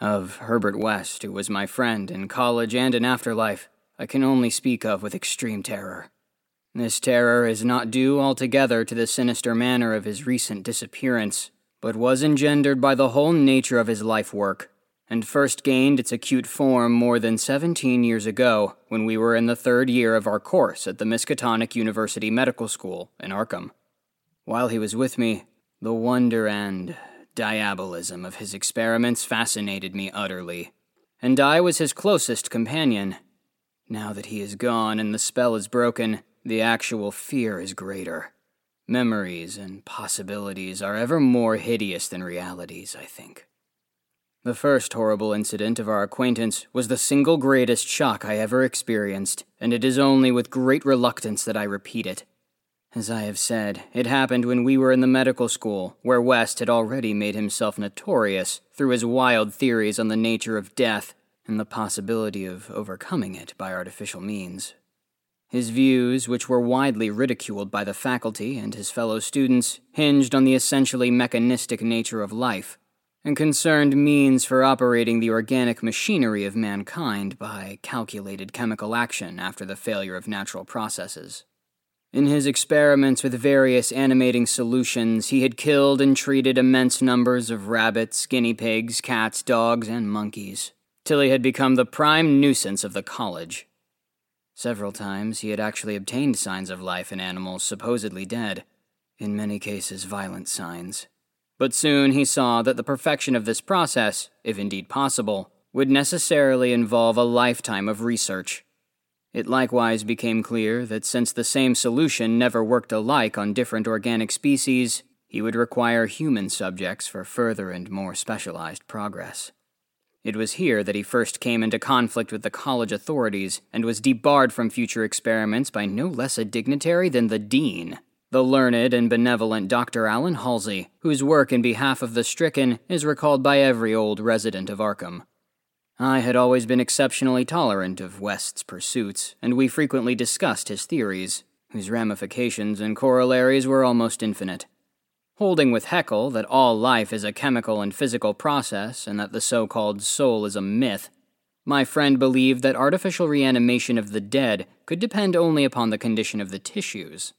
Of Herbert West, who was my friend in college and in afterlife, I can only speak of with extreme terror. This terror is not due altogether to the sinister manner of his recent disappearance, but was engendered by the whole nature of his life work, and first gained its acute form more than 17 years ago when we were in the third year of our course at the Miskatonic University Medical School in Arkham. While he was with me, the wonder and diabolism of his experiments fascinated me utterly, and I was his closest companion. Now that he is gone and the spell is broken, the actual fear is greater. Memories and possibilities are ever more hideous than realities, I think. The first horrible incident of our acquaintance was the single greatest shock I ever experienced, and it is only with great reluctance that I repeat it. As I have said, it happened when we were in the medical school, where West had already made himself notorious through his wild theories on the nature of death and the possibility of overcoming it by artificial means. His views, which were widely ridiculed by the faculty and his fellow students, hinged on the essentially mechanistic nature of life, and concerned means for operating the organic machinery of mankind by calculated chemical action after the failure of natural processes. In his experiments with various animating solutions, he had killed and treated immense numbers of rabbits, guinea pigs, cats, dogs, and monkeys, till he had become the prime nuisance of the college. Several times he had actually obtained signs of life in animals supposedly dead, in many cases violent signs. But soon he saw that the perfection of this process, if indeed possible, would necessarily involve a lifetime of research. It likewise became clear that since the same solution never worked alike on different organic species, he would require human subjects for further and more specialized progress. It was here that he first came into conflict with the college authorities and was debarred from future experiments by no less a dignitary than the dean, the learned and benevolent Dr. Allan Halsey, whose work in behalf of the stricken is recalled by every old resident of Arkham. I had always been exceptionally tolerant of West's pursuits, and we frequently discussed his theories, whose ramifications and corollaries were almost infinite. Holding with Haeckel that all life is a chemical and physical process and that the so called soul is a myth, my friend believed that artificial reanimation of the dead could depend only upon the condition of the tissues,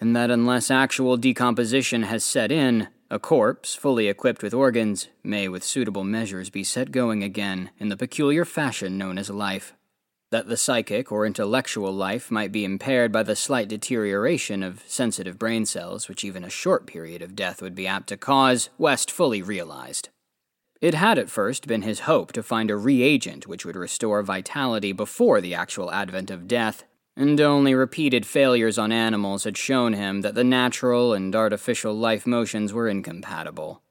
and that unless actual decomposition has set in, a corpse, fully equipped with organs, may with suitable measures be set going again in the peculiar fashion known as life that the psychic or intellectual life might be impaired by the slight deterioration of sensitive brain cells, which even a short period of death would be apt to cause, West fully realized. It had at first been his hope to find a reagent which would restore vitality before the actual advent of death, and only repeated failures on animals had shown him that the natural and artificial life motions were incompatible.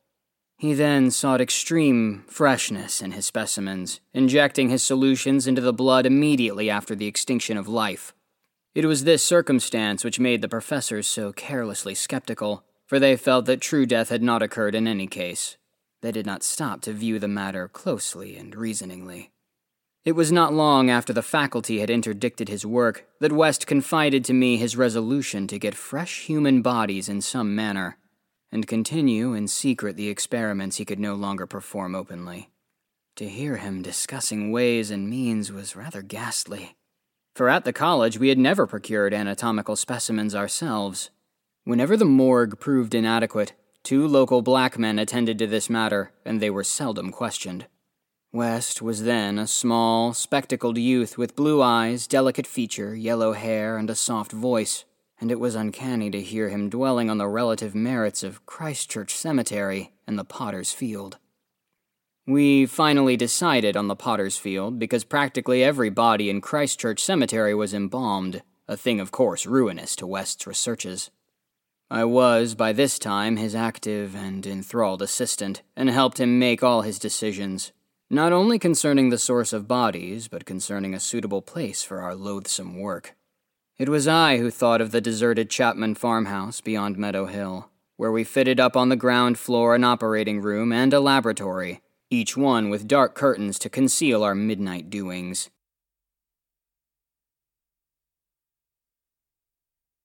He then sought extreme freshness in his specimens, injecting his solutions into the blood immediately after the extinction of life. It was this circumstance which made the professors so carelessly skeptical, for they felt that true death had not occurred in any case. They did not stop to view the matter closely and reasoningly. It was not long after the faculty had interdicted his work that West confided to me his resolution to get fresh human bodies in some manner and continue in secret the experiments he could no longer perform openly. To hear him discussing ways and means was rather ghastly. For at the college we had never procured anatomical specimens ourselves. Whenever the morgue proved inadequate, two local black men attended to this matter, and they were seldom questioned. West was then a small, spectacled youth with blue eyes, delicate feature, yellow hair, and a soft voice and it was uncanny to hear him dwelling on the relative merits of Christchurch Cemetery and the Potter's Field. We finally decided on the Potter's Field because practically every body in Christchurch Cemetery was embalmed, a thing of course ruinous to West's researches. I was, by this time, his active and enthralled assistant, and helped him make all his decisions, not only concerning the source of bodies, but concerning a suitable place for our loathsome work. It was I who thought of the deserted Chapman farmhouse beyond Meadow Hill, where we fitted up on the ground floor an operating room and a laboratory, each one with dark curtains to conceal our midnight doings.